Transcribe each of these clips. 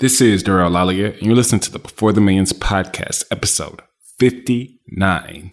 This is DeRay Olalaye, and you're listening to the Before the Millions podcast, episode 59.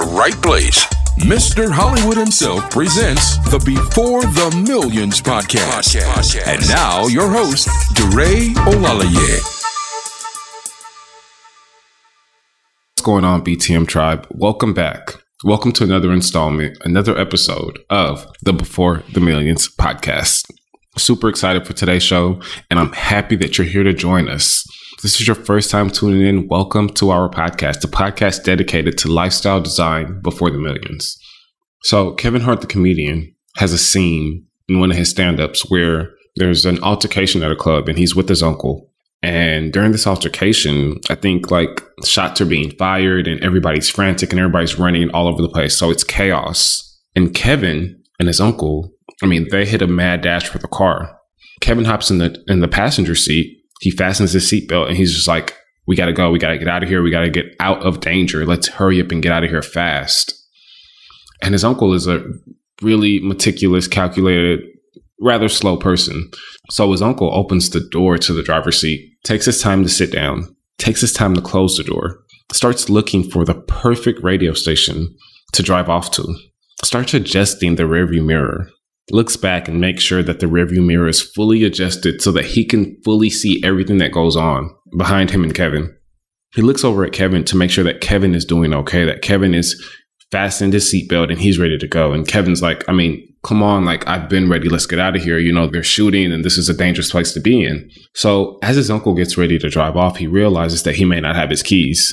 right place. Mr. Hollywood himself presents the Before the Millions podcast. podcast. And now, your host, DeRay Olalaye. What's going on, BTM Tribe? Welcome back. Welcome to another installment, another episode of the Before the Millions podcast. Super excited for today's show, and I'm happy that you're here to join us. This is your first time tuning in, welcome to our podcast, the podcast dedicated to lifestyle design before the millions. So, Kevin Hart, the comedian, has a scene in one of his stand ups where there's an altercation at a club and he's with his uncle. And during this altercation, I think like shots are being fired and everybody's frantic and everybody's running all over the place. So it's chaos. And Kevin and his uncle, I mean, they hit a mad dash for the car. Kevin hops in the in the passenger seat he fastens his seatbelt and he's just like, we got to go. We got to get out of here. We got to get out of danger. Let's hurry up and get out of here fast. And his uncle is a really meticulous, calculated, rather slow person. So his uncle opens the door to the driver's seat, takes his time to sit down, takes his time to close the door, starts looking for the perfect radio station to drive off to, starts adjusting the rearview mirror, looks back and makes sure that the rearview mirror is fully adjusted so that he can fully see everything that goes on behind him and Kevin. He looks over at Kevin to make sure that Kevin is doing okay, that Kevin is fastened his seatbelt and he's ready to go. And Kevin's like, I mean, come on, like I've been ready. Let's get out of here. You know, they're shooting and this is a dangerous place to be in. So as his uncle gets ready to drive off, he realizes that he may not have his keys.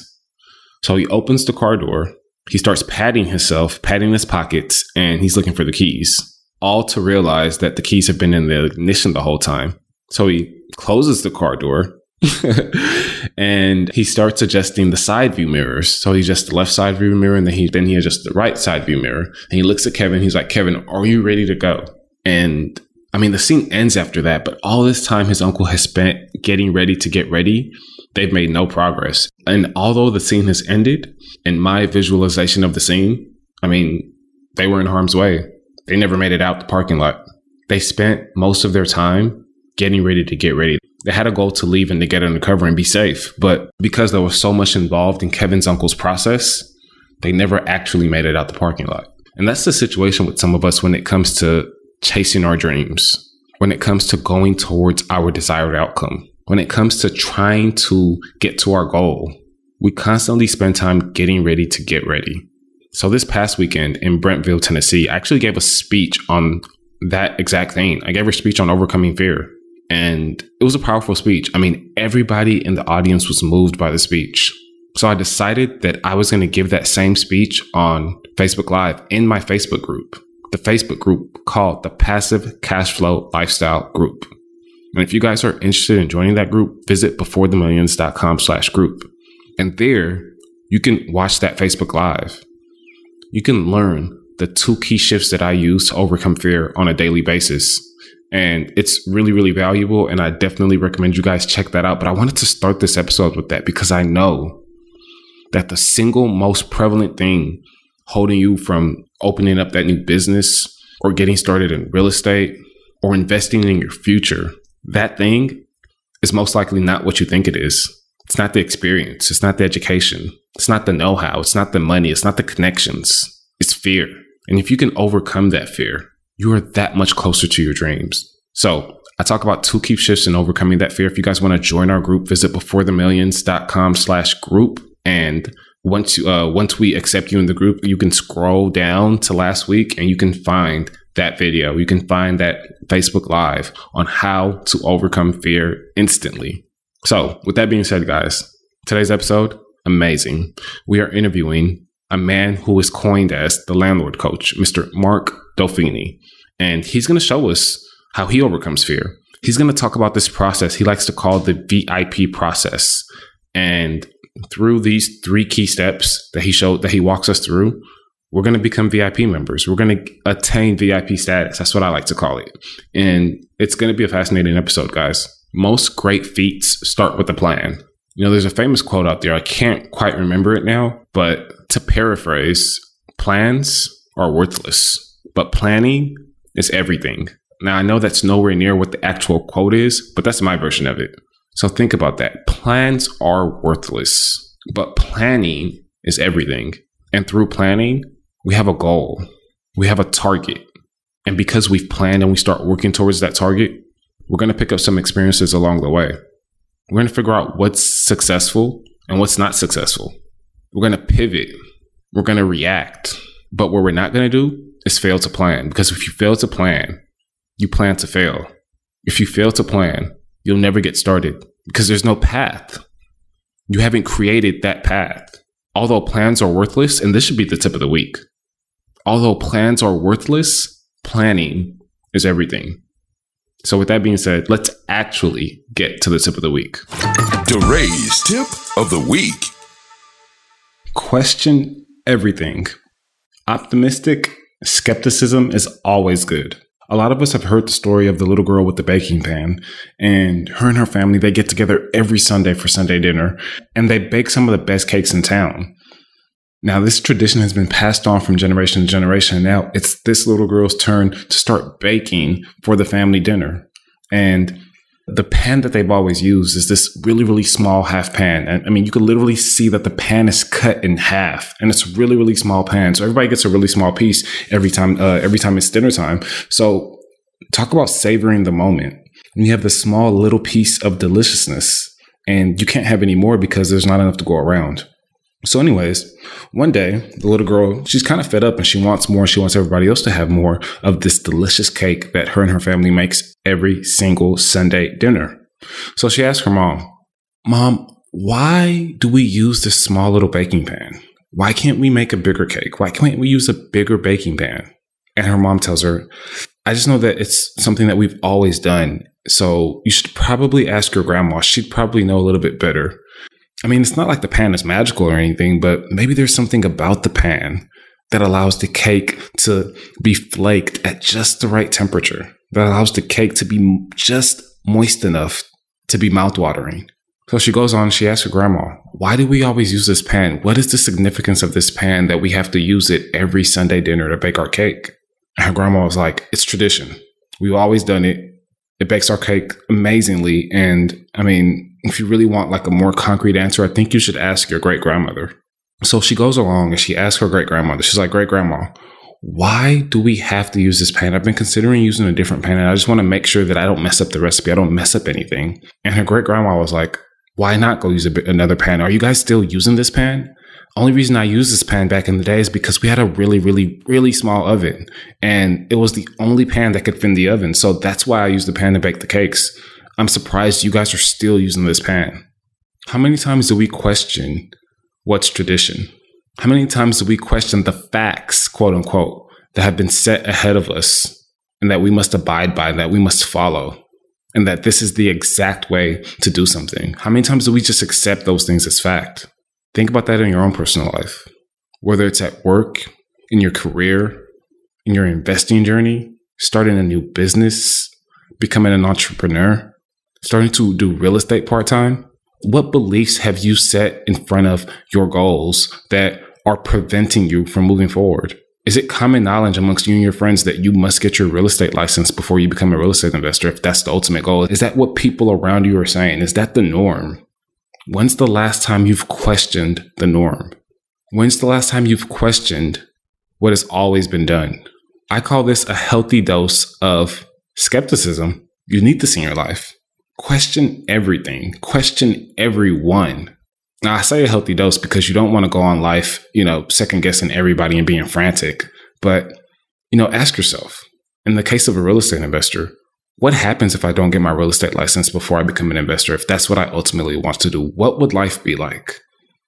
So he opens the car door. He starts patting himself, patting his pockets, and he's looking for the keys all to realize that the keys have been in the ignition the whole time. So he closes the car door and he starts adjusting the side view mirrors. So he adjusts the left side view mirror and then he then he adjusts the right side view mirror. And he looks at Kevin. He's like, Kevin, are you ready to go? And I mean, the scene ends after that, but all this time his uncle has spent getting ready to get ready. They've made no progress. And although the scene has ended, in my visualization of the scene, I mean, they were in harm's way. They never made it out the parking lot. They spent most of their time getting ready to get ready. They had a goal to leave and to get undercover and be safe. But because there was so much involved in Kevin's uncle's process, they never actually made it out the parking lot. And that's the situation with some of us when it comes to chasing our dreams, when it comes to going towards our desired outcome, when it comes to trying to get to our goal. We constantly spend time getting ready to get ready. So this past weekend in Brentville, Tennessee, I actually gave a speech on that exact thing. I gave a speech on overcoming fear. And it was a powerful speech. I mean, everybody in the audience was moved by the speech. So I decided that I was going to give that same speech on Facebook Live in my Facebook group, the Facebook group called the Passive Cash Flow Lifestyle Group. And if you guys are interested in joining that group, visit beforethemillions.com slash group. And there you can watch that Facebook Live you can learn the two key shifts that I use to overcome fear on a daily basis. And it's really, really valuable. And I definitely recommend you guys check that out. But I wanted to start this episode with that because I know that the single most prevalent thing holding you from opening up that new business or getting started in real estate or investing in your future, that thing is most likely not what you think it is. It's not the experience. It's not the education. It's not the know how. It's not the money. It's not the connections. It's fear. And if you can overcome that fear, you are that much closer to your dreams. So I talk about two key shifts in overcoming that fear. If you guys want to join our group, visit beforethemillions.com slash group. And once you, uh, once we accept you in the group, you can scroll down to last week and you can find that video. You can find that Facebook Live on how to overcome fear instantly. So, with that being said, guys, today's episode, amazing. We are interviewing a man who is coined as the landlord coach, Mr. Mark Dolfini. And he's going to show us how he overcomes fear. He's going to talk about this process he likes to call the VIP process. And through these three key steps that he showed, that he walks us through, we're going to become VIP members. We're going to attain VIP status. That's what I like to call it. And it's going to be a fascinating episode, guys. Most great feats start with a plan. You know, there's a famous quote out there. I can't quite remember it now, but to paraphrase, plans are worthless, but planning is everything. Now, I know that's nowhere near what the actual quote is, but that's my version of it. So think about that. Plans are worthless, but planning is everything. And through planning, we have a goal, we have a target. And because we've planned and we start working towards that target, we're going to pick up some experiences along the way. We're going to figure out what's successful and what's not successful. We're going to pivot. We're going to react. But what we're not going to do is fail to plan. Because if you fail to plan, you plan to fail. If you fail to plan, you'll never get started because there's no path. You haven't created that path. Although plans are worthless, and this should be the tip of the week. Although plans are worthless, planning is everything. So, with that being said, let's actually get to the tip of the week. DeRay's tip of the week. Question everything. Optimistic skepticism is always good. A lot of us have heard the story of the little girl with the baking pan, and her and her family they get together every Sunday for Sunday dinner, and they bake some of the best cakes in town. Now, this tradition has been passed on from generation to generation. And now it's this little girl's turn to start baking for the family dinner. And the pan that they've always used is this really, really small half pan. And I mean, you can literally see that the pan is cut in half and it's really, really small pan. So everybody gets a really small piece every time, uh, every time it's dinner time. So talk about savoring the moment. And you have this small little piece of deliciousness and you can't have any more because there's not enough to go around. So, anyways, one day the little girl, she's kind of fed up and she wants more. She wants everybody else to have more of this delicious cake that her and her family makes every single Sunday dinner. So she asked her mom, Mom, why do we use this small little baking pan? Why can't we make a bigger cake? Why can't we use a bigger baking pan? And her mom tells her, I just know that it's something that we've always done. So you should probably ask your grandma. She'd probably know a little bit better. I mean, it's not like the pan is magical or anything, but maybe there's something about the pan that allows the cake to be flaked at just the right temperature, that allows the cake to be just moist enough to be mouthwatering. So she goes on, she asks her grandma, why do we always use this pan? What is the significance of this pan that we have to use it every Sunday dinner to bake our cake? And her grandma was like, it's tradition. We've always done it. It bakes our cake amazingly. And I mean, if you really want like a more concrete answer, I think you should ask your great grandmother. So she goes along and she asks her great grandmother, she's like, Great grandma, why do we have to use this pan? I've been considering using a different pan and I just want to make sure that I don't mess up the recipe. I don't mess up anything. And her great grandma was like, Why not go use bit, another pan? Are you guys still using this pan? Only reason I used this pan back in the day is because we had a really, really, really small oven and it was the only pan that could fit in the oven. So that's why I used the pan to bake the cakes. I'm surprised you guys are still using this pan. How many times do we question what's tradition? How many times do we question the facts, quote unquote, that have been set ahead of us and that we must abide by, that we must follow, and that this is the exact way to do something? How many times do we just accept those things as fact? Think about that in your own personal life, whether it's at work, in your career, in your investing journey, starting a new business, becoming an entrepreneur starting to do real estate part time, what beliefs have you set in front of your goals that are preventing you from moving forward? Is it common knowledge amongst you and your friends that you must get your real estate license before you become a real estate investor if that's the ultimate goal? Is that what people around you are saying? Is that the norm? When's the last time you've questioned the norm? When's the last time you've questioned what has always been done? I call this a healthy dose of skepticism You need this in your life. Question everything, question everyone. Now, I say a healthy dose because you don't want to go on life, you know, second guessing everybody and being frantic. But, you know, ask yourself in the case of a real estate investor, what happens if I don't get my real estate license before I become an investor? If that's what I ultimately want to do, what would life be like?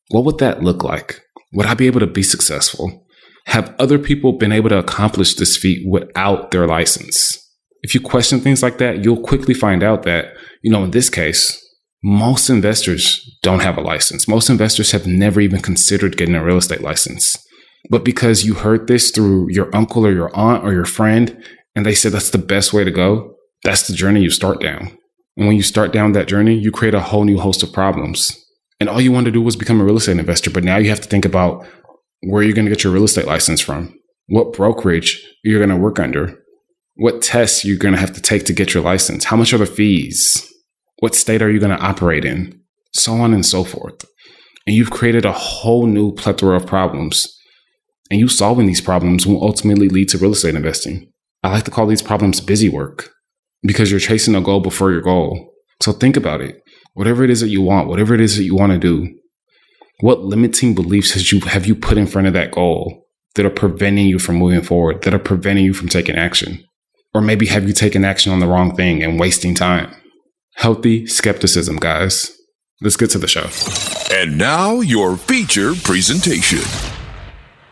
What would that look like? Would I be able to be successful? Have other people been able to accomplish this feat without their license? If you question things like that, you'll quickly find out that, you know, in this case, most investors don't have a license. Most investors have never even considered getting a real estate license. But because you heard this through your uncle or your aunt or your friend, and they said that's the best way to go, that's the journey you start down. And when you start down that journey, you create a whole new host of problems. And all you want to do was become a real estate investor. But now you have to think about where you're going to get your real estate license from, what brokerage you're going to work under, what tests you're going to have to take to get your license, how much are the fees, what state are you going to operate in, so on and so forth. And you've created a whole new plethora of problems. And you solving these problems will ultimately lead to real estate investing. I like to call these problems busy work because you're chasing a goal before your goal. So think about it. Whatever it is that you want, whatever it is that you want to do, what limiting beliefs has you have you put in front of that goal that are preventing you from moving forward, that are preventing you from taking action? Or maybe have you taken action on the wrong thing and wasting time? Healthy skepticism, guys. Let's get to the show. And now your feature presentation.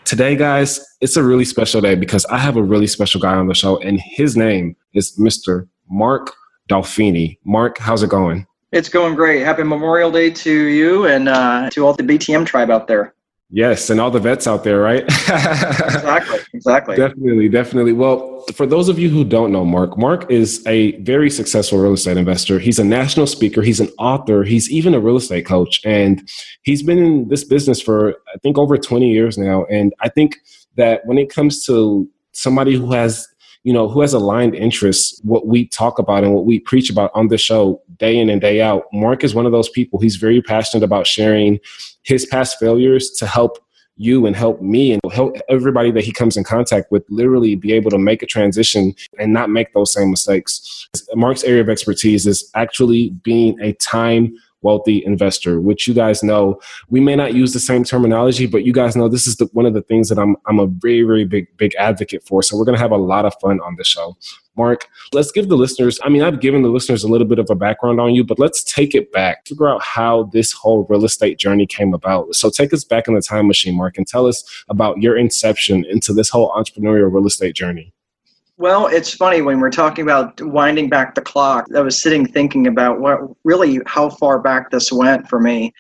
Today, guys, it's a really special day because I have a really special guy on the show, and his name is Mr. Mark Dolfini. Mark, how's it going? It's going great. Happy Memorial Day to you and uh, to all the BTM tribe out there. Yes, and all the vets out there, right? exactly, exactly. Definitely, definitely. Well, for those of you who don't know Mark, Mark is a very successful real estate investor. He's a national speaker, he's an author, he's even a real estate coach, and he's been in this business for I think over 20 years now. And I think that when it comes to somebody who has you know, who has aligned interests, what we talk about and what we preach about on the show day in and day out. Mark is one of those people. He's very passionate about sharing his past failures to help you and help me and help everybody that he comes in contact with literally be able to make a transition and not make those same mistakes. Mark's area of expertise is actually being a time wealthy investor, which you guys know we may not use the same terminology, but you guys know this is the, one of the things that I'm I'm a very very big big advocate for. So we're gonna have a lot of fun on the show. Mark, let's give the listeners. I mean, I've given the listeners a little bit of a background on you, but let's take it back, figure out how this whole real estate journey came about. So take us back in the time machine, Mark, and tell us about your inception into this whole entrepreneurial real estate journey. Well, it's funny when we're talking about winding back the clock. I was sitting thinking about what really how far back this went for me.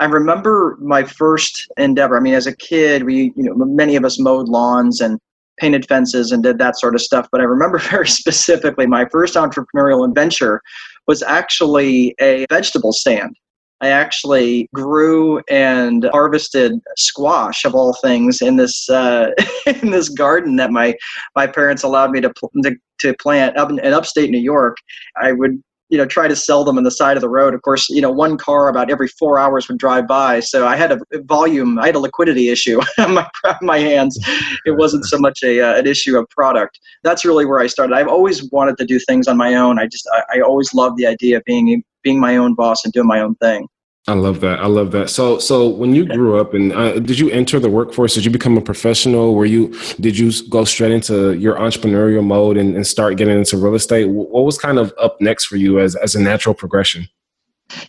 I remember my first endeavor. I mean, as a kid, we, you know, many of us mowed lawns and painted fences and did that sort of stuff. But I remember very specifically my first entrepreneurial adventure was actually a vegetable stand. I actually grew and harvested squash of all things in this uh, in this garden that my my parents allowed me to pl- to, to plant up in, upstate New York. I would you know try to sell them on the side of the road. Of course, you know one car about every four hours would drive by, so I had a volume, I had a liquidity issue on my my hands. It wasn't so much a uh, an issue of product. That's really where I started. I've always wanted to do things on my own. I just I, I always loved the idea of being being my own boss and doing my own thing. I love that. I love that. So, so when you grew up, and uh, did you enter the workforce? Did you become a professional? Were you? Did you go straight into your entrepreneurial mode and, and start getting into real estate? What was kind of up next for you as as a natural progression?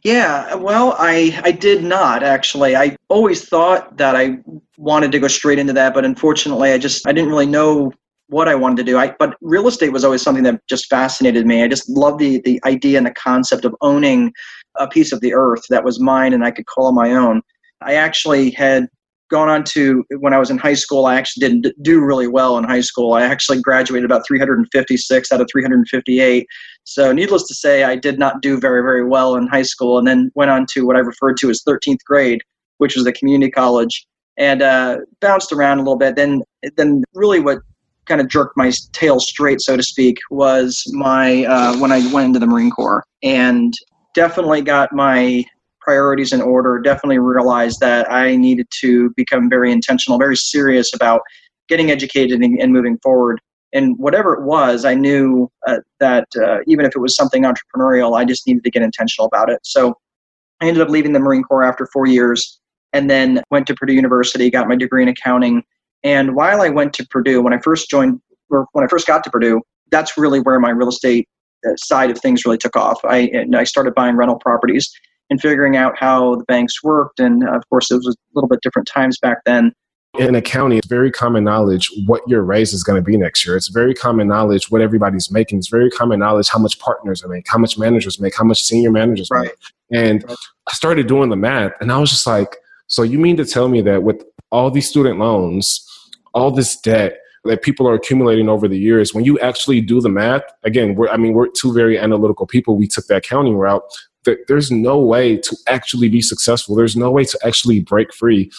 Yeah, well, I I did not actually. I always thought that I wanted to go straight into that, but unfortunately, I just I didn't really know what I wanted to do. I, but real estate was always something that just fascinated me. I just loved the the idea and the concept of owning a piece of the earth that was mine and I could call it my own. I actually had gone on to when I was in high school. I actually didn't do really well in high school. I actually graduated about 356 out of 358. So, needless to say, I did not do very, very well in high school, and then went on to what I referred to as 13th grade, which was the community college, and uh, bounced around a little bit. Then, then really what kind of jerked my tail straight, so to speak, was my uh, when I went into the Marine Corps, and definitely got my priorities in order. Definitely realized that I needed to become very intentional, very serious about getting educated and, and moving forward. And whatever it was, I knew uh, that uh, even if it was something entrepreneurial, I just needed to get intentional about it. So I ended up leaving the Marine Corps after four years and then went to Purdue University, got my degree in accounting. And while I went to Purdue, when I first joined, or when I first got to Purdue, that's really where my real estate uh, side of things really took off. I, and I started buying rental properties and figuring out how the banks worked. And of course, it was a little bit different times back then in accounting, it's very common knowledge what your raise is going to be next year. It's very common knowledge what everybody's making. It's very common knowledge how much partners I make, how much managers make, how much senior managers right. make. And I started doing the math, and I was just like, so you mean to tell me that with all these student loans, all this debt that people are accumulating over the years, when you actually do the math, again, we're, I mean, we're two very analytical people. We took the accounting route. There's no way to actually be successful. There's no way to actually break free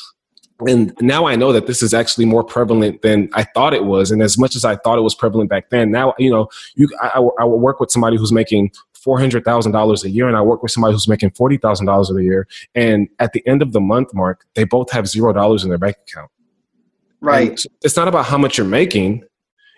and now I know that this is actually more prevalent than I thought it was. And as much as I thought it was prevalent back then, now you know, you I, I work with somebody who's making four hundred thousand dollars a year, and I work with somebody who's making forty thousand dollars a year. And at the end of the month, Mark, they both have zero dollars in their bank account. Right. And it's not about how much you're making.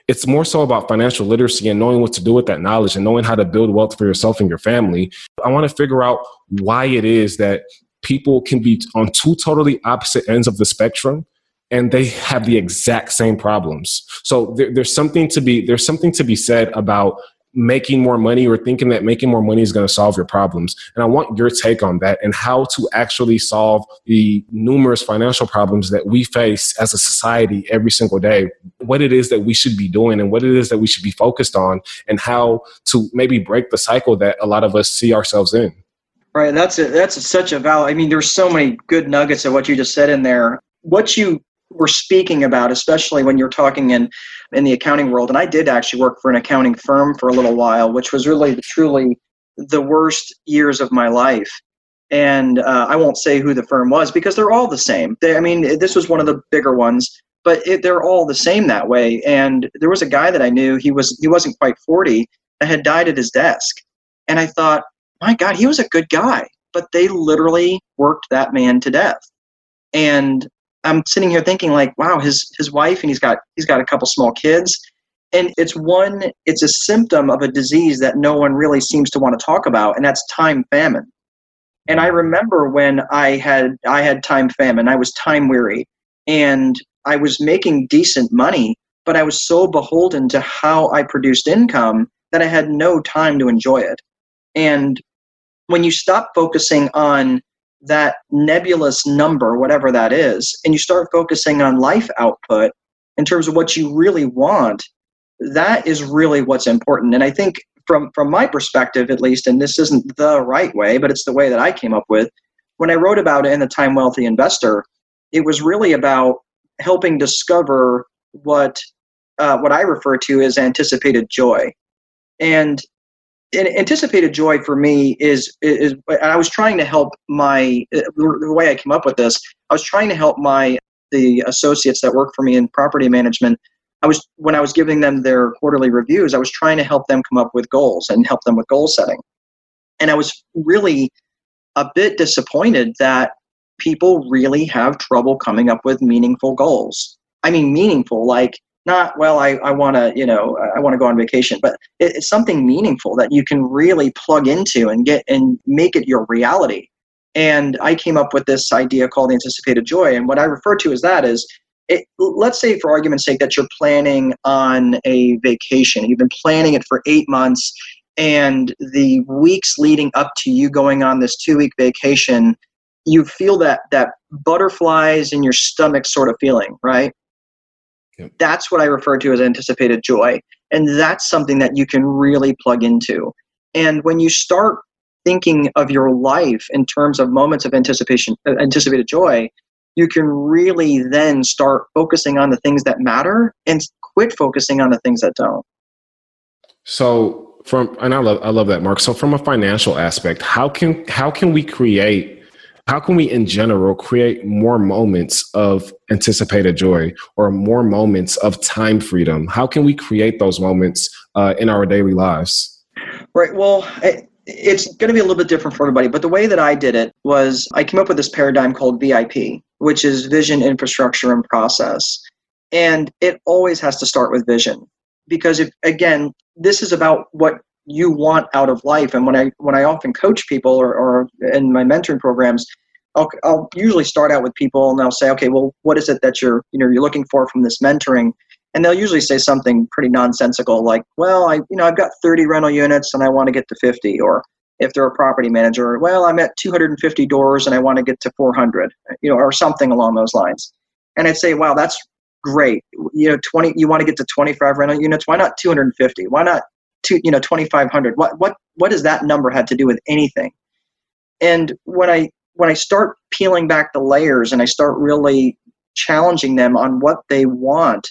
It's more so about financial literacy and knowing what to do with that knowledge and knowing how to build wealth for yourself and your family. I want to figure out why it is that people can be on two totally opposite ends of the spectrum and they have the exact same problems so there, there's something to be there's something to be said about making more money or thinking that making more money is going to solve your problems and i want your take on that and how to actually solve the numerous financial problems that we face as a society every single day what it is that we should be doing and what it is that we should be focused on and how to maybe break the cycle that a lot of us see ourselves in Right. That's a, that's a, such a valid. I mean, there's so many good nuggets of what you just said in there. What you were speaking about, especially when you're talking in in the accounting world, and I did actually work for an accounting firm for a little while, which was really truly the worst years of my life. And uh, I won't say who the firm was because they're all the same. They, I mean, this was one of the bigger ones, but it, they're all the same that way. And there was a guy that I knew. He was he wasn't quite forty. That had died at his desk, and I thought, my God, he was a good guy. But they literally worked that man to death. And I'm sitting here thinking like, wow, his his wife and he's got he's got a couple small kids. And it's one, it's a symptom of a disease that no one really seems to want to talk about, and that's time famine. And I remember when I had I had time famine, I was time weary, and I was making decent money, but I was so beholden to how I produced income that I had no time to enjoy it. And when you stop focusing on that nebulous number, whatever that is, and you start focusing on life output in terms of what you really want, that is really what's important. And I think from from my perspective at least, and this isn't the right way, but it's the way that I came up with, when I wrote about it in the Time Wealthy Investor, it was really about helping discover what uh, what I refer to as anticipated joy. And anticipated joy for me is is I was trying to help my the way I came up with this. I was trying to help my the associates that work for me in property management. I was when I was giving them their quarterly reviews, I was trying to help them come up with goals and help them with goal setting. And I was really a bit disappointed that people really have trouble coming up with meaningful goals. I mean meaningful like not well i, I want to you know i want to go on vacation but it, it's something meaningful that you can really plug into and get and make it your reality. And i came up with this idea called anticipated joy and what i refer to as that is it, let's say for argument's sake that you're planning on a vacation you've been planning it for eight months and the weeks leading up to you going on this two week vacation you feel that that butterflies in your stomach sort of feeling right Yep. That's what I refer to as anticipated joy. And that's something that you can really plug into. And when you start thinking of your life in terms of moments of anticipation, uh, anticipated joy, you can really then start focusing on the things that matter and quit focusing on the things that don't. So from and I love I love that Mark. So from a financial aspect, how can how can we create how can we in general create more moments of anticipated joy or more moments of time freedom? How can we create those moments uh, in our daily lives? Right well it's going to be a little bit different for everybody but the way that i did it was i came up with this paradigm called vip which is vision infrastructure and process. And it always has to start with vision because if again, this is about what you want out of life. And when I when I often coach people or, or in my mentoring programs, I'll, I'll usually start out with people and I'll say, okay, well, what is it that you're you know you're looking for from this mentoring? And they'll usually say something pretty nonsensical like, well, I you know I've got 30 rental units and I want to get to 50, or if they're a property manager, well, I'm at 250 doors and I want to get to 400, you know, or something along those lines. And I'd say, wow, that's great. You know, 20, you want to get to 25 rental units. Why not 250? Why not you know, 2,500? What, what, what does that number have to do with anything? And when I, when I start peeling back the layers and I start really challenging them on what they want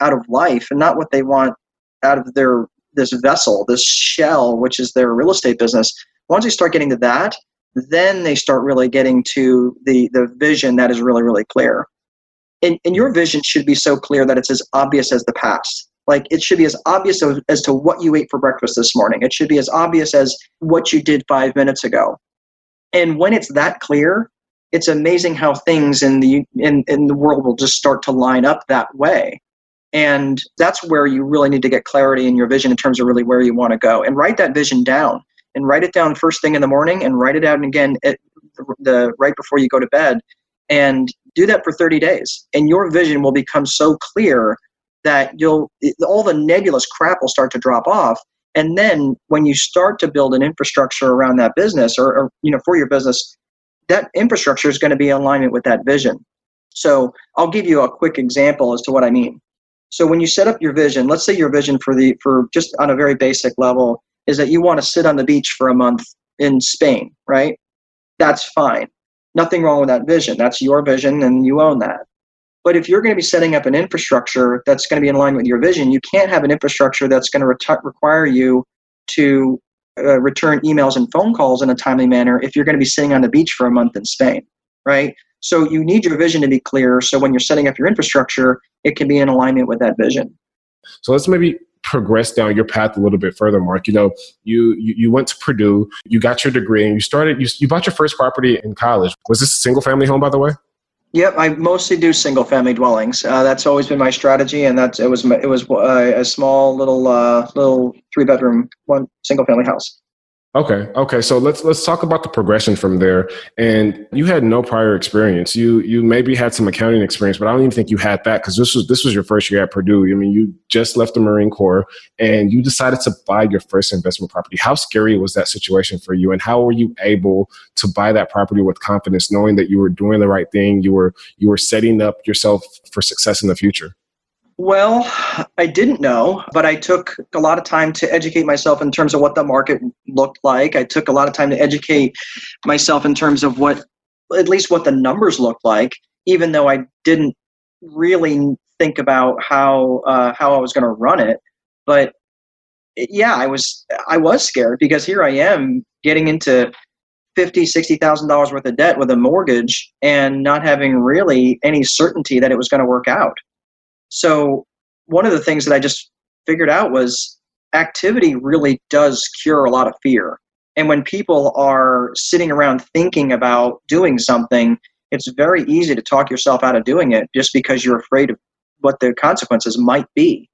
out of life and not what they want out of their this vessel, this shell, which is their real estate business. Once they start getting to that, then they start really getting to the the vision that is really really clear. And, and your vision should be so clear that it's as obvious as the past. Like it should be as obvious as, to what you ate for breakfast this morning. It should be as obvious as what you did five minutes ago. And when it's that clear, it's amazing how things in the in, in the world will just start to line up that way. And that's where you really need to get clarity in your vision in terms of really where you want to go. And write that vision down. And write it down first thing in the morning and write it out again at the right before you go to bed. And do that for 30 days. And your vision will become so clear that you'll all the nebulous crap will start to drop off. And then when you start to build an infrastructure around that business or, or you know for your business, that infrastructure is going to be in alignment with that vision. So I'll give you a quick example as to what I mean. So when you set up your vision, let's say your vision for the for just on a very basic level is that you want to sit on the beach for a month in Spain, right? That's fine. Nothing wrong with that vision. That's your vision and you own that. But if you're going to be setting up an infrastructure that's going to be in line with your vision, you can't have an infrastructure that's going to ret- require you to uh, return emails and phone calls in a timely manner if you're going to be sitting on the beach for a month in Spain, right? So you need your vision to be clear. So when you're setting up your infrastructure, it can be in alignment with that vision. So let's maybe progress down your path a little bit further, Mark. You know, you you, you went to Purdue, you got your degree, and you started. You, you bought your first property in college. Was this a single family home, by the way? Yep, I mostly do single family dwellings. Uh, that's always been my strategy, and that's it was it was uh, a small little uh, little three bedroom one single family house. Okay. Okay. So let's let's talk about the progression from there. And you had no prior experience. You you maybe had some accounting experience, but I don't even think you had that because this was this was your first year at Purdue. I mean, you just left the Marine Corps and you decided to buy your first investment property. How scary was that situation for you, and how were you able to buy that property with confidence, knowing that you were doing the right thing, you were you were setting up yourself for success in the future? Well, I didn't know, but I took a lot of time to educate myself in terms of what the market looked like. I took a lot of time to educate myself in terms of what, at least what the numbers looked like, even though I didn't really think about how uh, how I was going to run it. But yeah, I was I was scared because here I am getting into fifty, sixty thousand dollars worth of debt with a mortgage and not having really any certainty that it was going to work out. So one of the things that I just figured out was activity really does cure a lot of fear. And when people are sitting around thinking about doing something, it's very easy to talk yourself out of doing it just because you're afraid of what the consequences might be.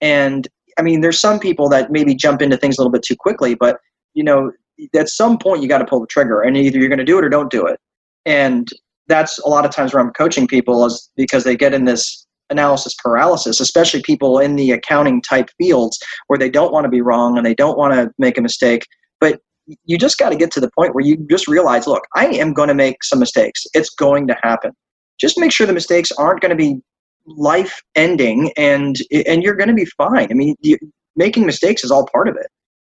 And I mean, there's some people that maybe jump into things a little bit too quickly, but you know, at some point you got to pull the trigger and either you're going to do it or don't do it. And that's a lot of times where I'm coaching people is because they get in this analysis paralysis, especially people in the accounting type fields where they don't want to be wrong and they don't want to make a mistake. But you just got to get to the point where you just realize, look, I am going to make some mistakes. It's going to happen. Just make sure the mistakes aren't going to be life ending and and you're going to be fine. I mean, you, making mistakes is all part of it.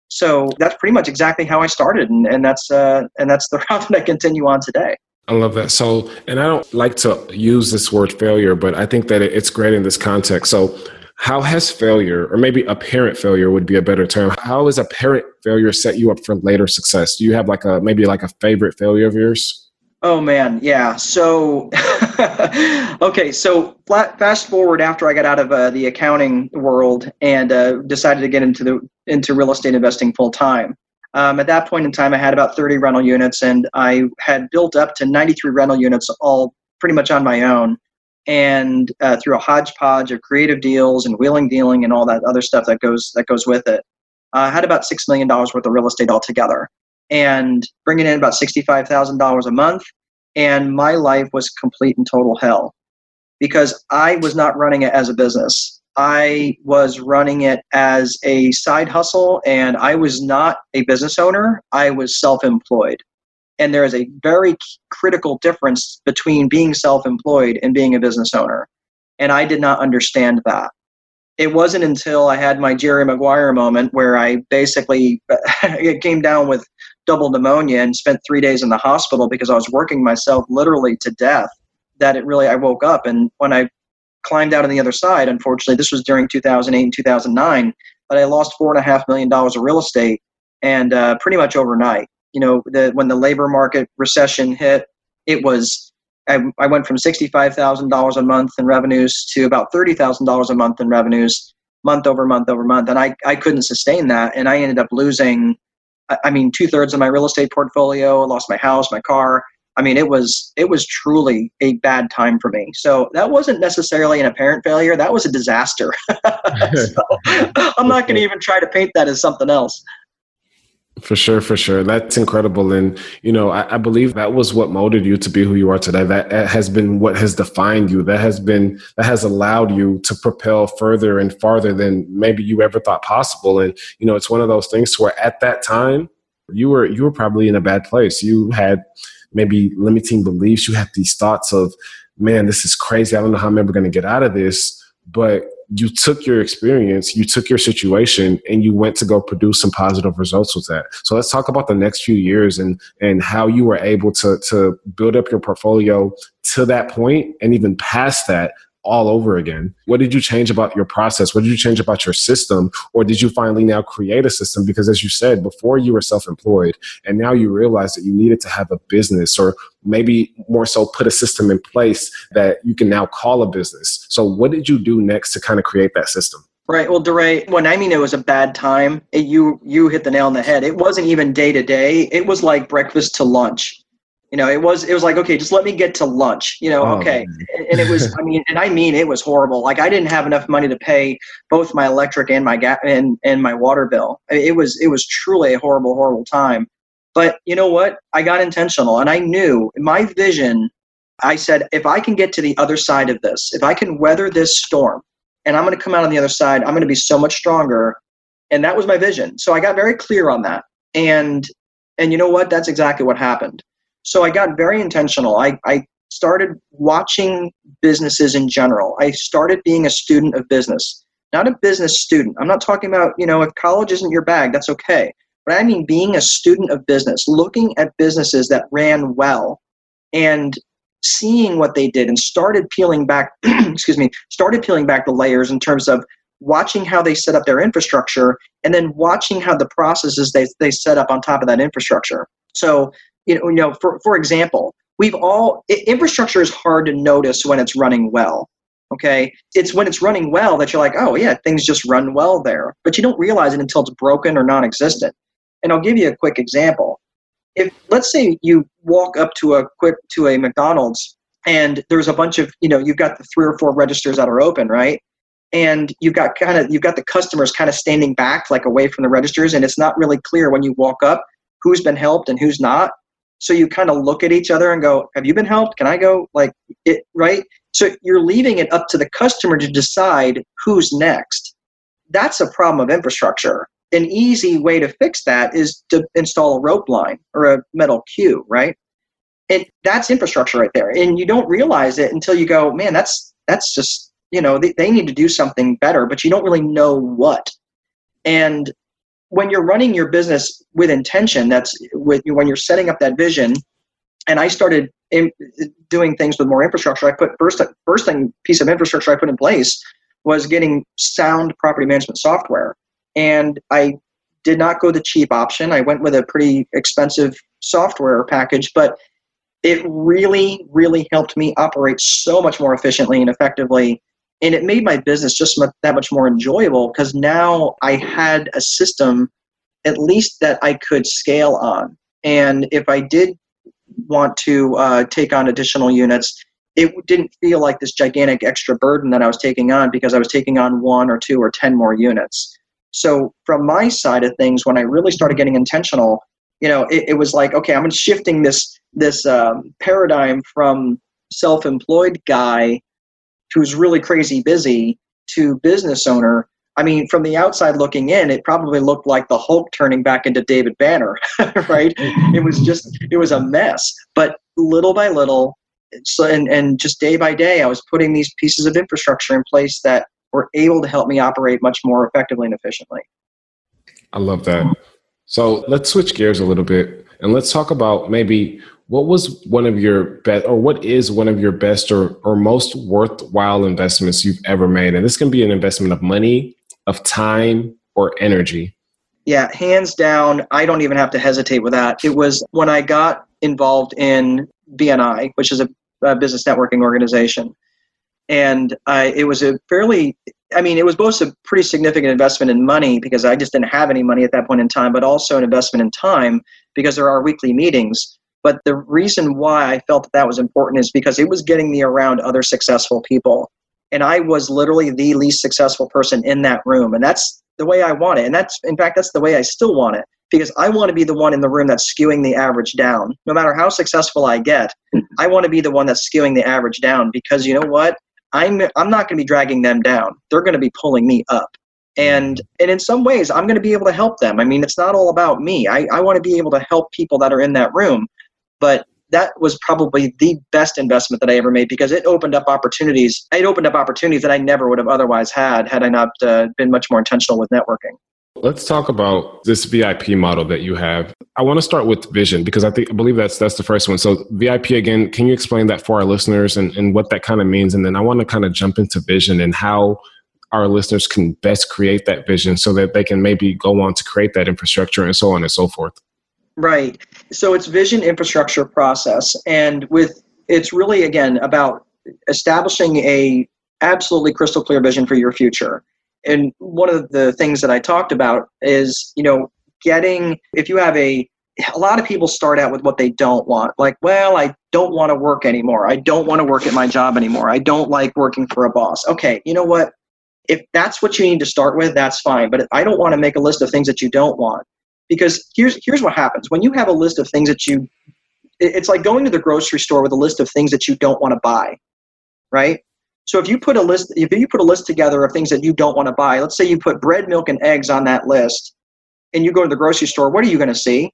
So that's pretty much exactly how I started, and, and that's uh, and that's the route that I continue on today. I love that. So, and I don't like to use this word failure, but I think that it's great in this context. So, how has failure, or maybe apparent failure would be a better term, how has apparent failure set you up for later success? Do you have like a maybe like a favorite failure of yours? Oh man, yeah. So, okay, so fast forward after I got out of uh, the accounting world and uh, decided to get into the into real estate investing full time. Um, at that point in time, I had about 30 rental units, and I had built up to 93 rental units all pretty much on my own. and uh, through a hodgepodge of creative deals and wheeling dealing and all that other stuff that goes that goes with it. I had about six million dollars worth of real estate altogether, and bringing in about sixty-five thousand dollars a month. And my life was complete and total hell because I was not running it as a business. I was running it as a side hustle, and I was not a business owner. I was self-employed. And there is a very critical difference between being self employed and being a business owner. And I did not understand that. It wasn't until I had my Jerry Maguire moment where I basically it came down with double pneumonia and spent three days in the hospital because I was working myself literally to death that it really I woke up and when I climbed out on the other side, unfortunately, this was during 2008 and 2009, but I lost four and a half million dollars of real estate and uh, pretty much overnight you know, the, when the labor market recession hit, it was I, I went from sixty-five thousand dollars a month in revenues to about thirty thousand dollars a month in revenues, month over month over month, and I I couldn't sustain that, and I ended up losing. I mean, two thirds of my real estate portfolio. I lost my house, my car. I mean, it was it was truly a bad time for me. So that wasn't necessarily an apparent failure. That was a disaster. so, I'm not going to even try to paint that as something else. For sure, for sure. That's incredible. And, you know, I, I, believe that was what molded you to be who you are today. That has been what has defined you. That has been, that has allowed you to propel further and farther than maybe you ever thought possible. And, you know, it's one of those things where at that time, you were, you were probably in a bad place. You had maybe limiting beliefs. You had these thoughts of, man, this is crazy. I don't know how I'm ever going to get out of this. But you took your experience, you took your situation, and you went to go produce some positive results with that. So let's talk about the next few years and and how you were able to to build up your portfolio to that point and even past that all over again? What did you change about your process? What did you change about your system? Or did you finally now create a system? Because as you said, before you were self employed and now you realize that you needed to have a business or maybe more so put a system in place that you can now call a business. So, what did you do next to kind of create that system? Right. Well, DeRay, when I mean it was a bad time, it, you you hit the nail on the head. It wasn't even day to day. It was like breakfast to lunch you know it was it was like okay just let me get to lunch you know oh, okay. and, and, it was i mean and i mean it was horrible. Like i didn't have enough money to pay both my electric and my gas and, and my water bill. It was it was truly a horrible horrible time. But you know what? I got intentional and i knew my vision i said if i can get to the other side of this if i can weather this storm and i'm going to come out on the other side i'm going to be so much stronger. And that was my vision. So i got very clear on that. And and you know what? That's exactly what happened so I got very intentional. I, I started watching businesses in general. I started being a student of business, not a business student. I'm not talking about, you know, if college isn't your bag, that's okay. But I mean being a student of business, looking at businesses that ran well and seeing what they did and started peeling back, excuse me, started peeling back the layers in terms of watching how they set up their infrastructure and then watching how the processes they, they set up on top of that infrastructure. So you know, you know for, for example, we've all infrastructure is hard to notice when it's running well. Okay, it's when it's running well that you're like, oh yeah, things just run well there, but you don't realize it until it's broken or non-existent. And I'll give you a quick example. If let's say you walk up to a quick to a McDonald's and there's a bunch of you know you've got the three or four registers that are open, right? and you've got kind of you've got the customers kind of standing back like away from the registers and it's not really clear when you walk up who's been helped and who's not so you kind of look at each other and go have you been helped? Can i go? Like it right? So you're leaving it up to the customer to decide who's next. That's a problem of infrastructure. An easy way to fix that is to install a rope line or a metal queue right? And that's infrastructure right there. And you don't realize it until you go man that's that's just you know they, they need to do something better but you don't really know what. And when you're running your business with intention, that's with when you're setting up that vision. And I started in, doing things with more infrastructure. I put first first thing piece of infrastructure I put in place was getting sound property management software, and I did not go the cheap option. I went with a pretty expensive software package, but it really, really helped me operate so much more efficiently and effectively and it made my business just that much more enjoyable because now I had a system at least that I could scale on. And if I did want to uh, take on additional units, it didn't feel like this gigantic extra burden that I was taking on because I was taking on one or two or 10 more units. So, from my side of things, when I really started getting intentional, you know, it, it was like, okay, I'm shifting this this um, paradigm from self-employed guy who's really crazy busy to business owner. I mean, from the outside looking in, it probably looked like the Hulk turning back into David Banner, right? It was just, it was a mess. But little by little, so and, and just day by day, I was putting these pieces of infrastructure in place that were able to help me operate much more effectively and efficiently. I love that. So let's switch gears a little bit and let's talk about maybe what was one of your best or what is one of your best or, or most worthwhile investments you've ever made? And this can be an investment of money of time or energy. Yeah hands down i don't even have to hesitate with that. It was when i got involved in bni which is a, a business networking organization. And I, it was a fairly i mean it was both a pretty significant investment in money because i just didn't have any money at that point in time but also an investment in time because there are weekly meetings but the reason why i felt that that was important is because it was getting me around other successful people and i was literally the least successful person in that room and that's the way i want it and that's in fact that's the way i still want it because I want to be the one in the room that's skewing the average down. No matter how successful I get, I want to be the one that's skewing the average down because you know what? I'm I'm not going to be dragging them down. They're going to be pulling me up. And and in some ways I'm going to be able to help them. I mean, it's not all about me. I, I want to be able to help people that are in that room. But that was probably the best investment that I ever made because it opened up opportunities. It opened up opportunities that I never would have otherwise had had I not uh, been much more intentional with networking. Let's talk about this VIP model that you have. I want to start with vision because I think I believe that's that's the first one. So VIP again, can you explain that for our listeners and, and what that kind of means? And then I want to kind of jump into vision and how our listeners can best create that vision so that they can maybe go on to create that infrastructure and so on and so forth. Right. So it's vision infrastructure process. And with it's really again about establishing a absolutely crystal clear vision for your future and one of the things that I talked about is, you know, getting, if you have a, a lot of people start out with what they don't want. Like, well, I don't want to work anymore. I don't want to work at my job anymore. I don't like working for a boss. Okay, you know what? If that's what you need to start with, that's fine. But I don't want to make a list of things that you don't want. Because here's here's what happens. When you have a list of things that you it's like going to the grocery store with a list of things that you don't want to buy. Right? So if you put a list, if you put a list together of things that you don't want to buy, let's say you put bread, milk, and eggs on that list, and you go to the grocery store, what are you going to see?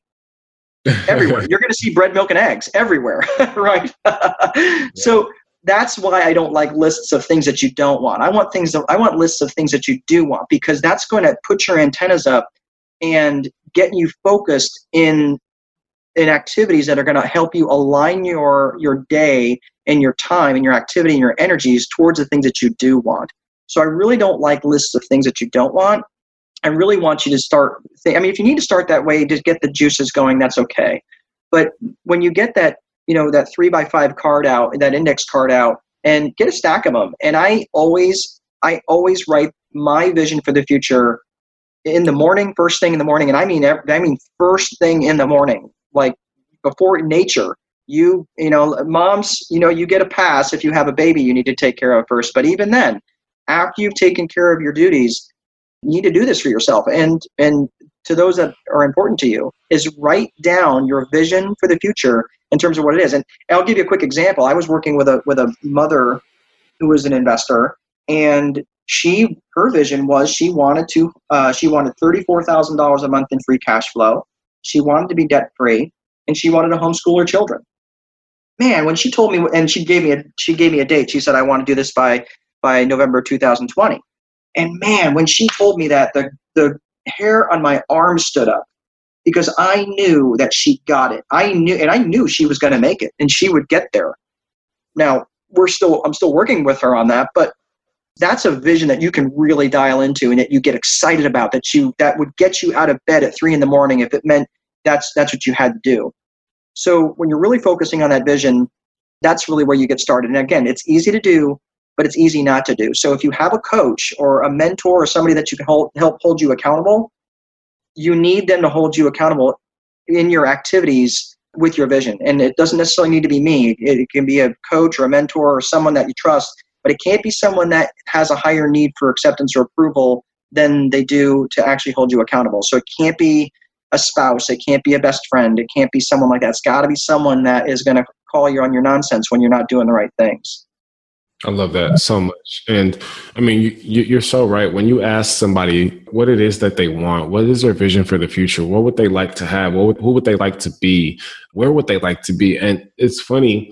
Everywhere. You're going to see bread, milk, and eggs everywhere, right? yeah. So that's why I don't like lists of things that you don't want. I want things. That, I want lists of things that you do want because that's going to put your antennas up and get you focused in in activities that are going to help you align your your day and your time and your activity and your energies towards the things that you do want. So I really don't like lists of things that you don't want. I really want you to start. Th- I mean, if you need to start that way to get the juices going, that's okay. But when you get that, you know, that three by five card out, that index card out, and get a stack of them. And I always, I always write my vision for the future in the morning, first thing in the morning, and I mean, I mean, first thing in the morning, like before nature you you know moms you know you get a pass if you have a baby you need to take care of first but even then after you've taken care of your duties you need to do this for yourself and and to those that are important to you is write down your vision for the future in terms of what it is and i'll give you a quick example. I was working with a with a mother who was an investor and she her vision was she wanted to uh, she wanted $34000 a month in free cash flow she wanted to be debt free and she wanted to homeschool her children man, when she told me and she gave me a she gave me a date, she said I want to do this by by November 2020. And man, when she told me that, the the hair on my arm stood up because I knew that she got it. I knew and I knew she was going to make it and she would get there. Now, we're still I'm still working with her on that, but that's a vision that you can really dial into and that you get excited about that you that would get you out of bed at three in the morning if it meant that's that's what you had to do so when you're really focusing on that vision, that's really where you get started. And again, it's easy to do, but it's easy not to do. So if you have a coach or a mentor or somebody that you can hold, help hold you accountable, you need them to hold you accountable in your activities with your vision. And it doesn't necessarily need to be me. It, it can be a coach or a mentor or someone that you trust, but it can't be someone that has a higher need for acceptance or approval than they do to actually hold you accountable. So it can't be a spouse, it can't be a best friend, it can't be someone like that. It's got to be someone that is going to call you on your nonsense when you're not doing the right things. I love that so much. And I mean, you, you're so right. When you ask somebody what it is that they want, what is their vision for the future? What would they like to have? What would, who would they like to be? Where would they like to be? And it's funny,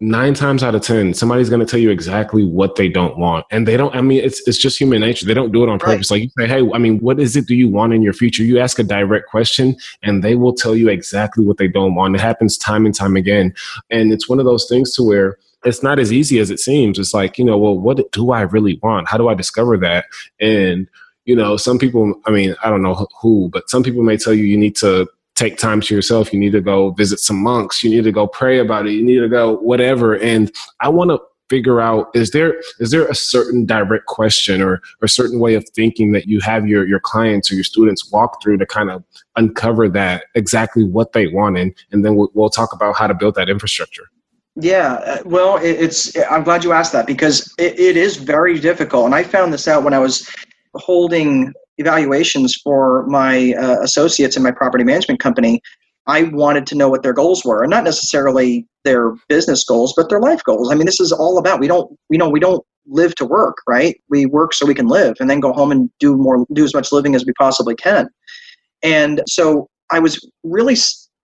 nine times out of 10, somebody's going to tell you exactly what they don't want. And they don't, I mean, it's, it's just human nature. They don't do it on purpose. Right. Like you say, hey, I mean, what is it do you want in your future? You ask a direct question and they will tell you exactly what they don't want. It happens time and time again. And it's one of those things to where, it's not as easy as it seems. It's like, you know, well, what do I really want? How do I discover that? And, you know, some people, I mean, I don't know who, but some people may tell you you need to take time to yourself. You need to go visit some monks. You need to go pray about it. You need to go whatever. And I want to figure out is there is there a certain direct question or, or certain way of thinking that you have your your clients or your students walk through to kind of uncover that exactly what they want and, and then we'll, we'll talk about how to build that infrastructure yeah, uh, well, it's. I'm glad you asked that because it, it is very difficult, and I found this out when I was holding evaluations for my uh, associates in my property management company. I wanted to know what their goals were, and not necessarily their business goals, but their life goals. I mean, this is all about we don't, you know, we don't live to work, right? We work so we can live, and then go home and do more, do as much living as we possibly can. And so I was really,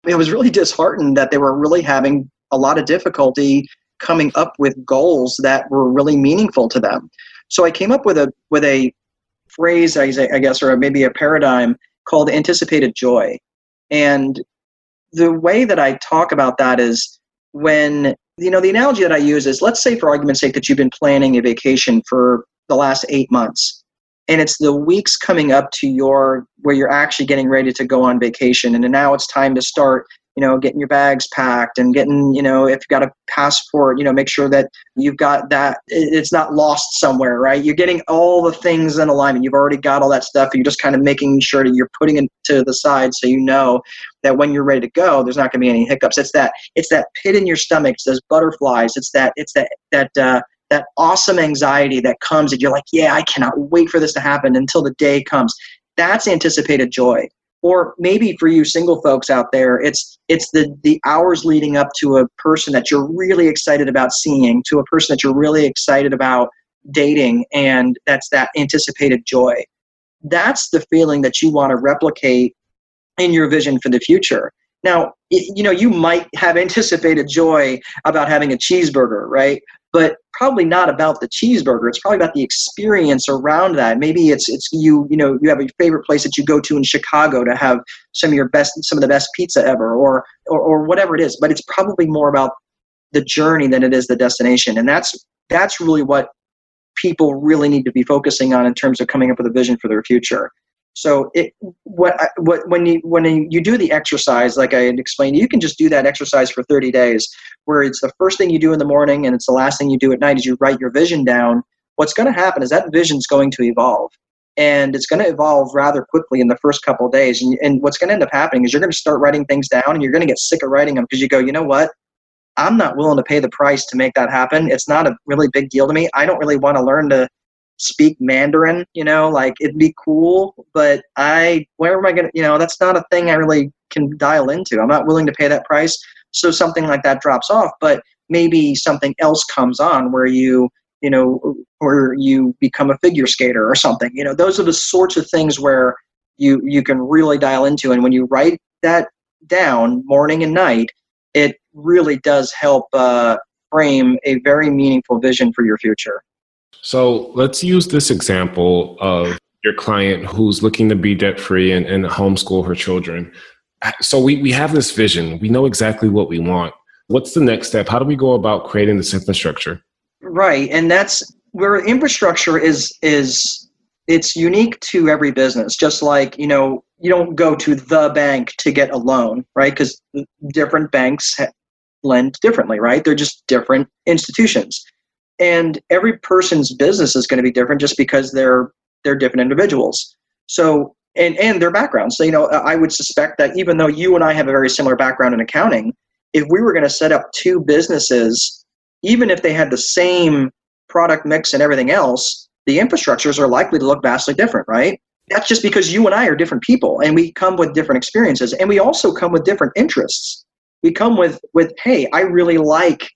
I was really disheartened that they were really having a lot of difficulty coming up with goals that were really meaningful to them. So I came up with a with a phrase, I guess, or maybe a paradigm called anticipated joy. And the way that I talk about that is when you know the analogy that I use is let's say for argument's sake that you've been planning a vacation for the last eight months and it's the weeks coming up to your where you're actually getting ready to go on vacation and now it's time to start you know getting your bags packed and getting you know if you've got a passport you know make sure that you've got that it's not lost somewhere right? You're getting all the things in alignment. You've already got all that stuff. You're just kind of making sure that you're putting it to the side so you know that when you're ready to go there's not going to be any hiccups. It's that it's that pit in your stomach it's those butterflies it's that it's that that uh, that awesome anxiety that comes and you're like yeah i cannot wait for this to happen until the day comes. That's anticipated joy or maybe for you single folks out there it's it's the the hours leading up to a person that you're really excited about seeing to a person that you're really excited about dating and that's that anticipated joy. That's the feeling that you want to replicate in your vision for the future. Now you know you might have anticipated joy about having a cheeseburger right but probably not about the cheeseburger. It's probably about the experience around that. Maybe it's it's you you know you have a favorite place that you go to in Chicago to have some of your best some of the best pizza ever, or or, or whatever it is. But it's probably more about the journey than it is the destination, and that's that's really what people really need to be focusing on in terms of coming up with a vision for their future. So it what what when you when you do the exercise like I had explained, you can just do that exercise for 30 days, where it's the first thing you do in the morning and it's the last thing you do at night. Is you write your vision down. What's going to happen is that vision's going to evolve, and it's going to evolve rather quickly in the first couple of days. And, and what's going to end up happening is you're going to start writing things down, and you're going to get sick of writing them because you go, you know what? I'm not willing to pay the price to make that happen. It's not a really big deal to me. I don't really want to learn to speak Mandarin, you know, like it'd be cool, but I, where am I going to, you know, that's not a thing I really can dial into. I'm not willing to pay that price. So something like that drops off, but maybe something else comes on where you, you know, where you become a figure skater or something, you know, those are the sorts of things where you, you can really dial into. And when you write that down morning and night, it really does help uh, frame a very meaningful vision for your future. So let's use this example of your client who's looking to be debt free and, and homeschool her children. So we, we have this vision, we know exactly what we want. What's the next step? How do we go about creating this infrastructure? Right. And that's where infrastructure is is it's unique to every business just like you know you don't go to the bank to get a loan right because different banks lend differently right they're just different institutions and every person's business is going to be different just because they're they're different individuals so and and their backgrounds. So you know, I would suspect that even though you and I have a very similar background in accounting, if we were going to set up two businesses, even if they had the same product mix and everything else, the infrastructures are likely to look vastly different, right? That's just because you and I are different people and we come with different experiences and we also come with different interests. We come with with hey, I really like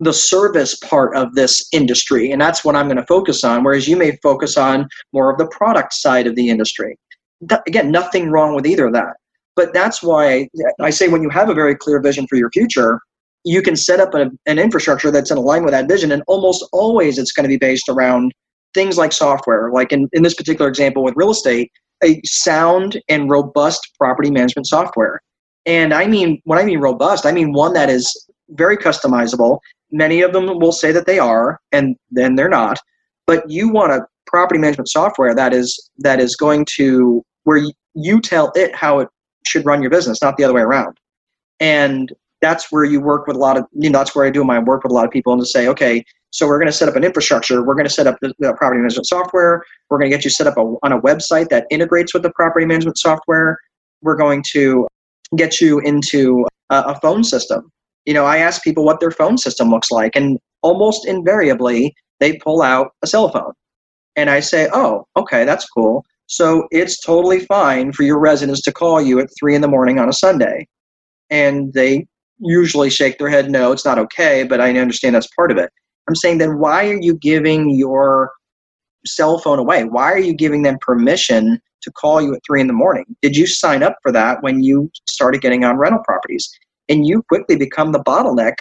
the service part of this industry and that's what I'm going to focus on whereas you may focus on more of the product side of the industry. Again, nothing wrong with either of that. But that's why I say when you have a very clear vision for your future, you can set up a, an infrastructure that's in alignment with that vision and almost always it's going to be based around things like software, like in, in this particular example with real estate, a sound and robust property management software. And I mean, when I mean robust, I mean one that is very customizable. Many of them will say that they are, and then they're not. But you want a property management software that is that is going to where you tell it how it should run your business, not the other way around. And that's where you work with a lot of you know that's where I do my work with a lot of people and to say, okay, so we're going to set up an infrastructure. We're going to set up the, the property management software. We're going to get you set up a, on a website that integrates with the property management software. We're going to get you into a, a phone system. You know, I ask people what their phone system looks like, and almost invariably they pull out a cell phone. And I say, oh, okay, that's cool. So it's totally fine for your residents to call you at three in the morning on a Sunday. And they usually shake their head, no, it's not okay, but I understand that's part of it. I'm saying then why are you giving your cell phone away? Why are you giving them permission to call you at three in the morning? Did you sign up for that when you started getting on rental properties? And you quickly become the bottleneck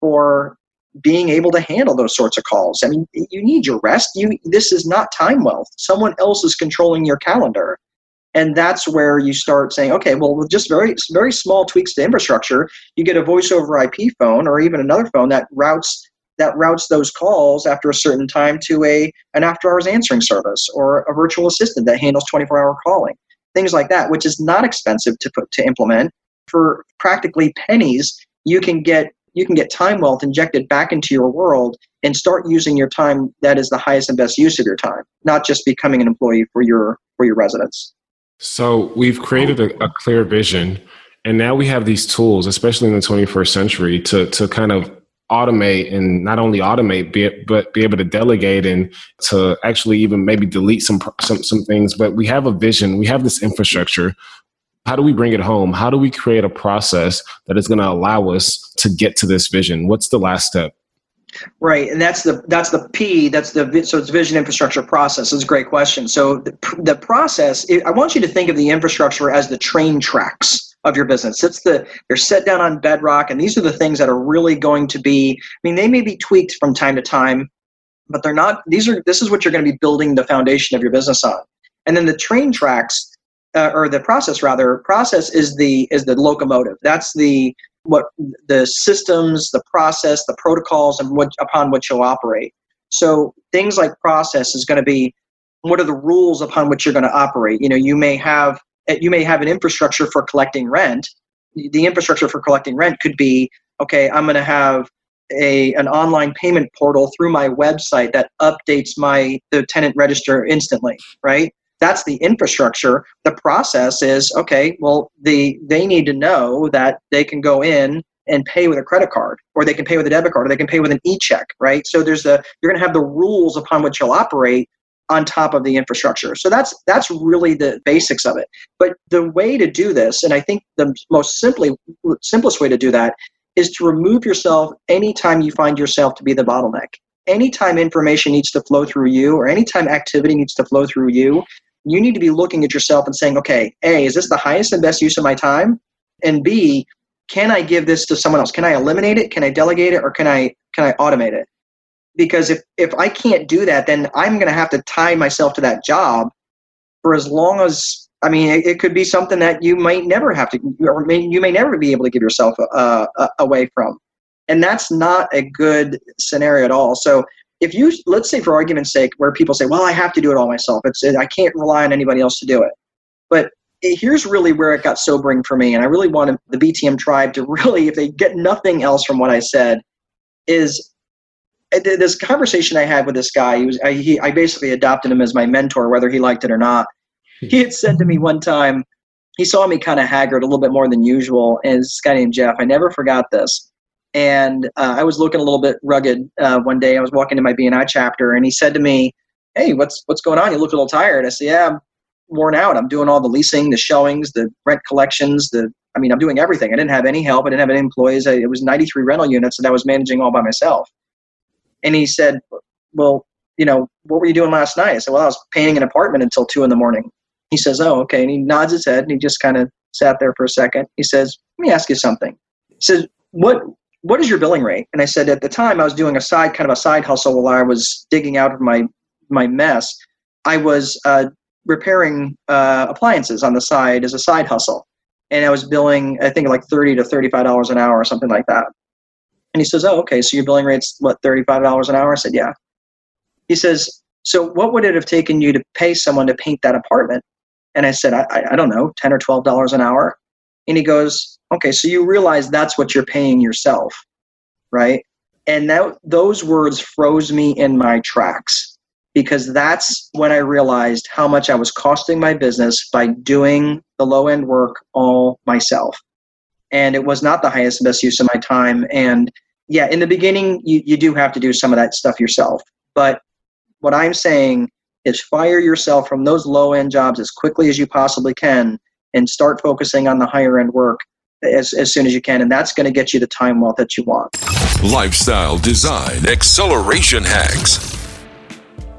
for being able to handle those sorts of calls. I mean, you need your rest. You this is not time wealth. Someone else is controlling your calendar and that's where you start saying okay well with just very very small tweaks to infrastructure you get a voice over ip phone or even another phone that routes that routes those calls after a certain time to a an after hours answering service or a virtual assistant that handles 24 hour calling things like that which is not expensive to put to implement for practically pennies you can get you can get time wealth injected back into your world and start using your time that is the highest and best use of your time not just becoming an employee for your for your residents so we've created a, a, clear vision, and now we have these tools, especially in the 21st century, to to kind of automate and not only automate, be, but be able to delegate and to actually even maybe delete some some some things. But we have a vision, we have this infrastructure. How do we bring it home? How do we create a process that is going to allow us to get to this vision? What's the last step? Right, and that's the that's the P. That's the so it's vision, infrastructure, process. It's a great question. So the, the process. I want you to think of the infrastructure as the train tracks of your business. It's the they're set down on bedrock, and these are the things that are really going to be. I mean, they may be tweaked from time to time, but they're not. These are this is what you're going to be building the foundation of your business on. And then the train tracks, uh, or the process rather, process is the is the locomotive. That's the what the systems, the process, the protocols, and what upon which you'll operate. So things like process is going to be what are the rules upon which you're going to operate. You know, you may have you may have an infrastructure for collecting rent. The infrastructure for collecting rent could be okay. I'm going to have a an online payment portal through my website that updates my the tenant register instantly, right? That's the infrastructure. The process is okay well the they need to know that they can go in and pay with a credit card or they can pay with a debit card or they can pay with an e-check right? So there's the you're going to have the rules upon which you'll operate on top of the infrastructure. So that's that's really the basics of it. But the way to do this and i think the most simply simplest way to do that is to remove yourself anytime you find yourself to be the bottleneck. Anytime information needs to flow through you or anytime activity needs to flow through you you need to be looking at yourself and saying, okay, A, is this the highest and best use of my time? And B, can I give this to someone else? Can I eliminate it? Can I delegate it? Or can I can I automate it? Because if, if I can't do that, then I'm to have to tie myself to that job for as long as I mean, it, it, could be something that you might never have to, or may, you may never be able to give yourself uh, uh, away from, and that's not a good scenario at all. So if you let's say for argument's sake where people say well i have to do it all myself it's i can't rely on anybody else to do it but here's really where it got sobering for me and i really wanted the btm tribe to really if they get nothing else from what i said is this conversation i had with this guy he was I, he, I basically adopted him as my mentor whether he liked it or not hmm. he had said to me one time, he saw me kind of haggard a little bit more than usual. And this guy named Jeff, I never forgot this. And uh, I was looking a little bit rugged uh, one day. I was walking to my BNI chapter, and he said to me, "Hey, what's what's going on? You look a little tired." I said, "Yeah, I'm worn out. I'm doing all the leasing, the showings, the rent collections, the I mean, I'm doing everything. I didn't have any help. I didn't have any employees. I, it was 93 rental units that I was managing all by myself." And he said, "Well, you know, what were you doing last night?" I said, "Well, I was painting an apartment until two in the morning." He says, "Oh, okay." And he nods his head and he just kind of sat there for a second. He says, "Let me ask you something." He says, "What what is your billing rate?" And I said, "At the time, I was doing a side kind of a side hustle while I was digging out of my my mess. I was uh, repairing uh, appliances on the side as a side hustle, and I was billing I think like thirty to thirty five dollars an hour or something like that." And he says, "Oh, okay. So your billing rate's what thirty five dollars an hour?" I said, "Yeah." He says, "So what would it have taken you to pay someone to paint that apartment?" And I said, I, I don't know, 10 or $12 an hour. And he goes, okay, so you realize that's what you're paying yourself, right? And that, those words froze me in my tracks because that's when I realized how much I was costing my business by doing the low end work all myself. And it was not the highest and best use of my time. And yeah, in the beginning, you, you do have to do some of that stuff yourself. But what I'm saying is fire yourself from those low end jobs as quickly as you possibly can and start focusing on the higher end work as, as soon as you can. And that's going to get you the time wealth that you want. Lifestyle design acceleration hacks.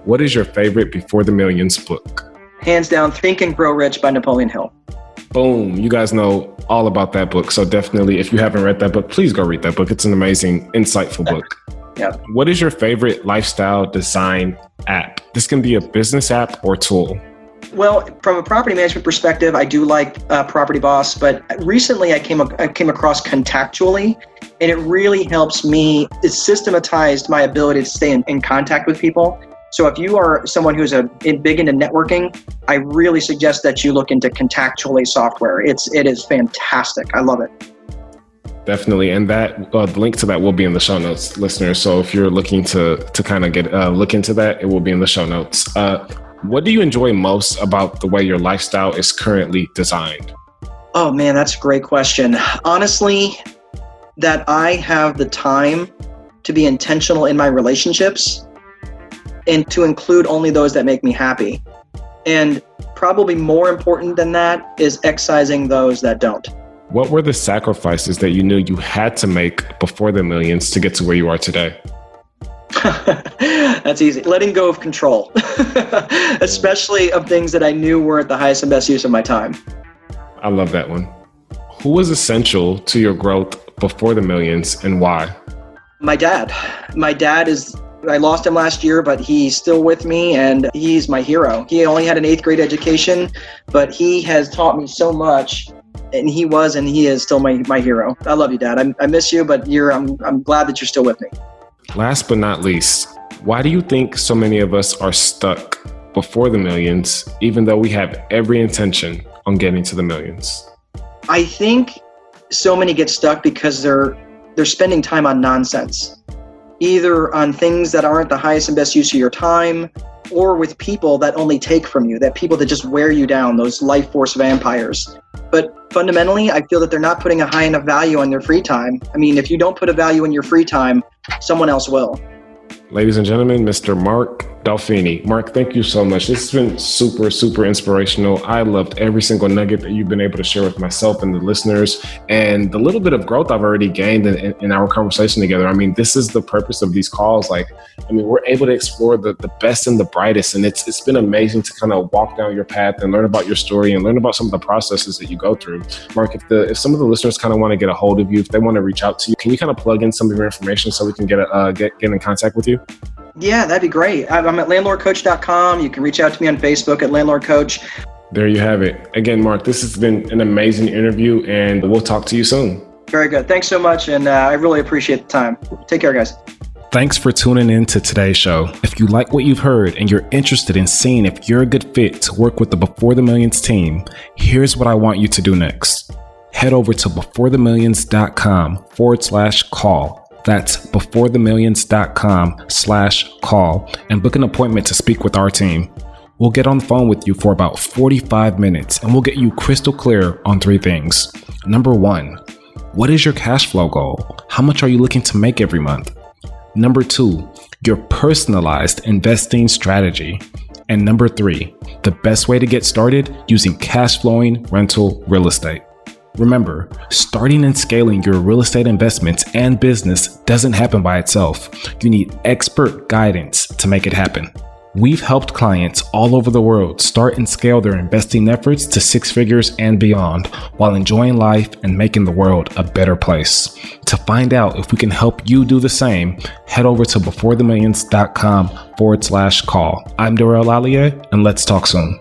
What is your favorite Before the Millions book? Hands down, Think and Grow Rich by Napoleon Hill. Boom. You guys know all about that book. So definitely, if you haven't read that book, please go read that book. It's an amazing, insightful book. Yeah. What is your favorite lifestyle design app? This can be a business app or tool. Well, from a property management perspective, I do like uh, Property Boss, but recently I came I came across Contactually, and it really helps me. It systematized my ability to stay in, in contact with people. So if you are someone who's a big into networking, I really suggest that you look into Contactually software. It's it is fantastic. I love it. Definitely, and that uh, the link to that will be in the show notes, listeners. So if you're looking to to kind of get uh, look into that, it will be in the show notes. Uh, what do you enjoy most about the way your lifestyle is currently designed? Oh man, that's a great question. Honestly, that I have the time to be intentional in my relationships and to include only those that make me happy. And probably more important than that is excising those that don't. What were the sacrifices that you knew you had to make before the millions to get to where you are today? That's easy. Letting go of control, especially of things that I knew weren't the highest and best use of my time. I love that one. Who was essential to your growth before the millions and why? My dad. My dad is I lost him last year, but he's still with me and he's my hero. He only had an eighth grade education, but he has taught me so much and he was and he is still my, my hero. I love you, Dad. I, I miss you, but you're I'm I'm glad that you're still with me. Last but not least, why do you think so many of us are stuck before the millions, even though we have every intention on getting to the millions? I think so many get stuck because they're they're spending time on nonsense, either on things that aren't the highest and best use of your time, or with people that only take from you, that people that just wear you down, those life force vampires. But fundamentally, I feel that they're not putting a high enough value on their free time. I mean, if you don't put a value in your free time, someone else will. Ladies and gentlemen, Mr. Mark Dolfini. Mark, thank you so much. This has been super, super inspirational. I loved every single nugget that you've been able to share with myself and the listeners, and the little bit of growth I've already gained in, in our conversation together. I mean, this is the purpose of these calls. Like, I mean, we're able to explore the, the best and the brightest, and it's it's been amazing to kind of walk down your path and learn about your story and learn about some of the processes that you go through. Mark, if the if some of the listeners kind of want to get a hold of you, if they want to reach out to you, can you kind of plug in some of your information so we can get a, uh, get get in contact with you? Yeah, that'd be great. I'm at landlordcoach.com. You can reach out to me on Facebook at Landlord Coach. There you have it. Again, Mark, this has been an amazing interview, and we'll talk to you soon. Very good. Thanks so much, and uh, I really appreciate the time. Take care, guys. Thanks for tuning in to today's show. If you like what you've heard and you're interested in seeing if you're a good fit to work with the Before the Millions team, here's what I want you to do next. Head over to beforethemillions.com forward slash call that's beforethemillions.com slash call and book an appointment to speak with our team. We'll get on the phone with you for about 45 minutes and we'll get you crystal clear on three things. Number one, what is your cash flow goal? How much are you looking to make every month? Number two, your personalized investing strategy. And number three, the best way to get started using cash flowing rental real estate. Remember, starting and scaling your real estate investments and business doesn't happen by itself. You need expert guidance to make it happen. We've helped clients all over the world start and scale their investing efforts to six figures and beyond while enjoying life and making the world a better place. To find out if we can help you do the same, head over to beforethemillions.com forward slash call. I'm DeRay Olalaye, and let's talk soon.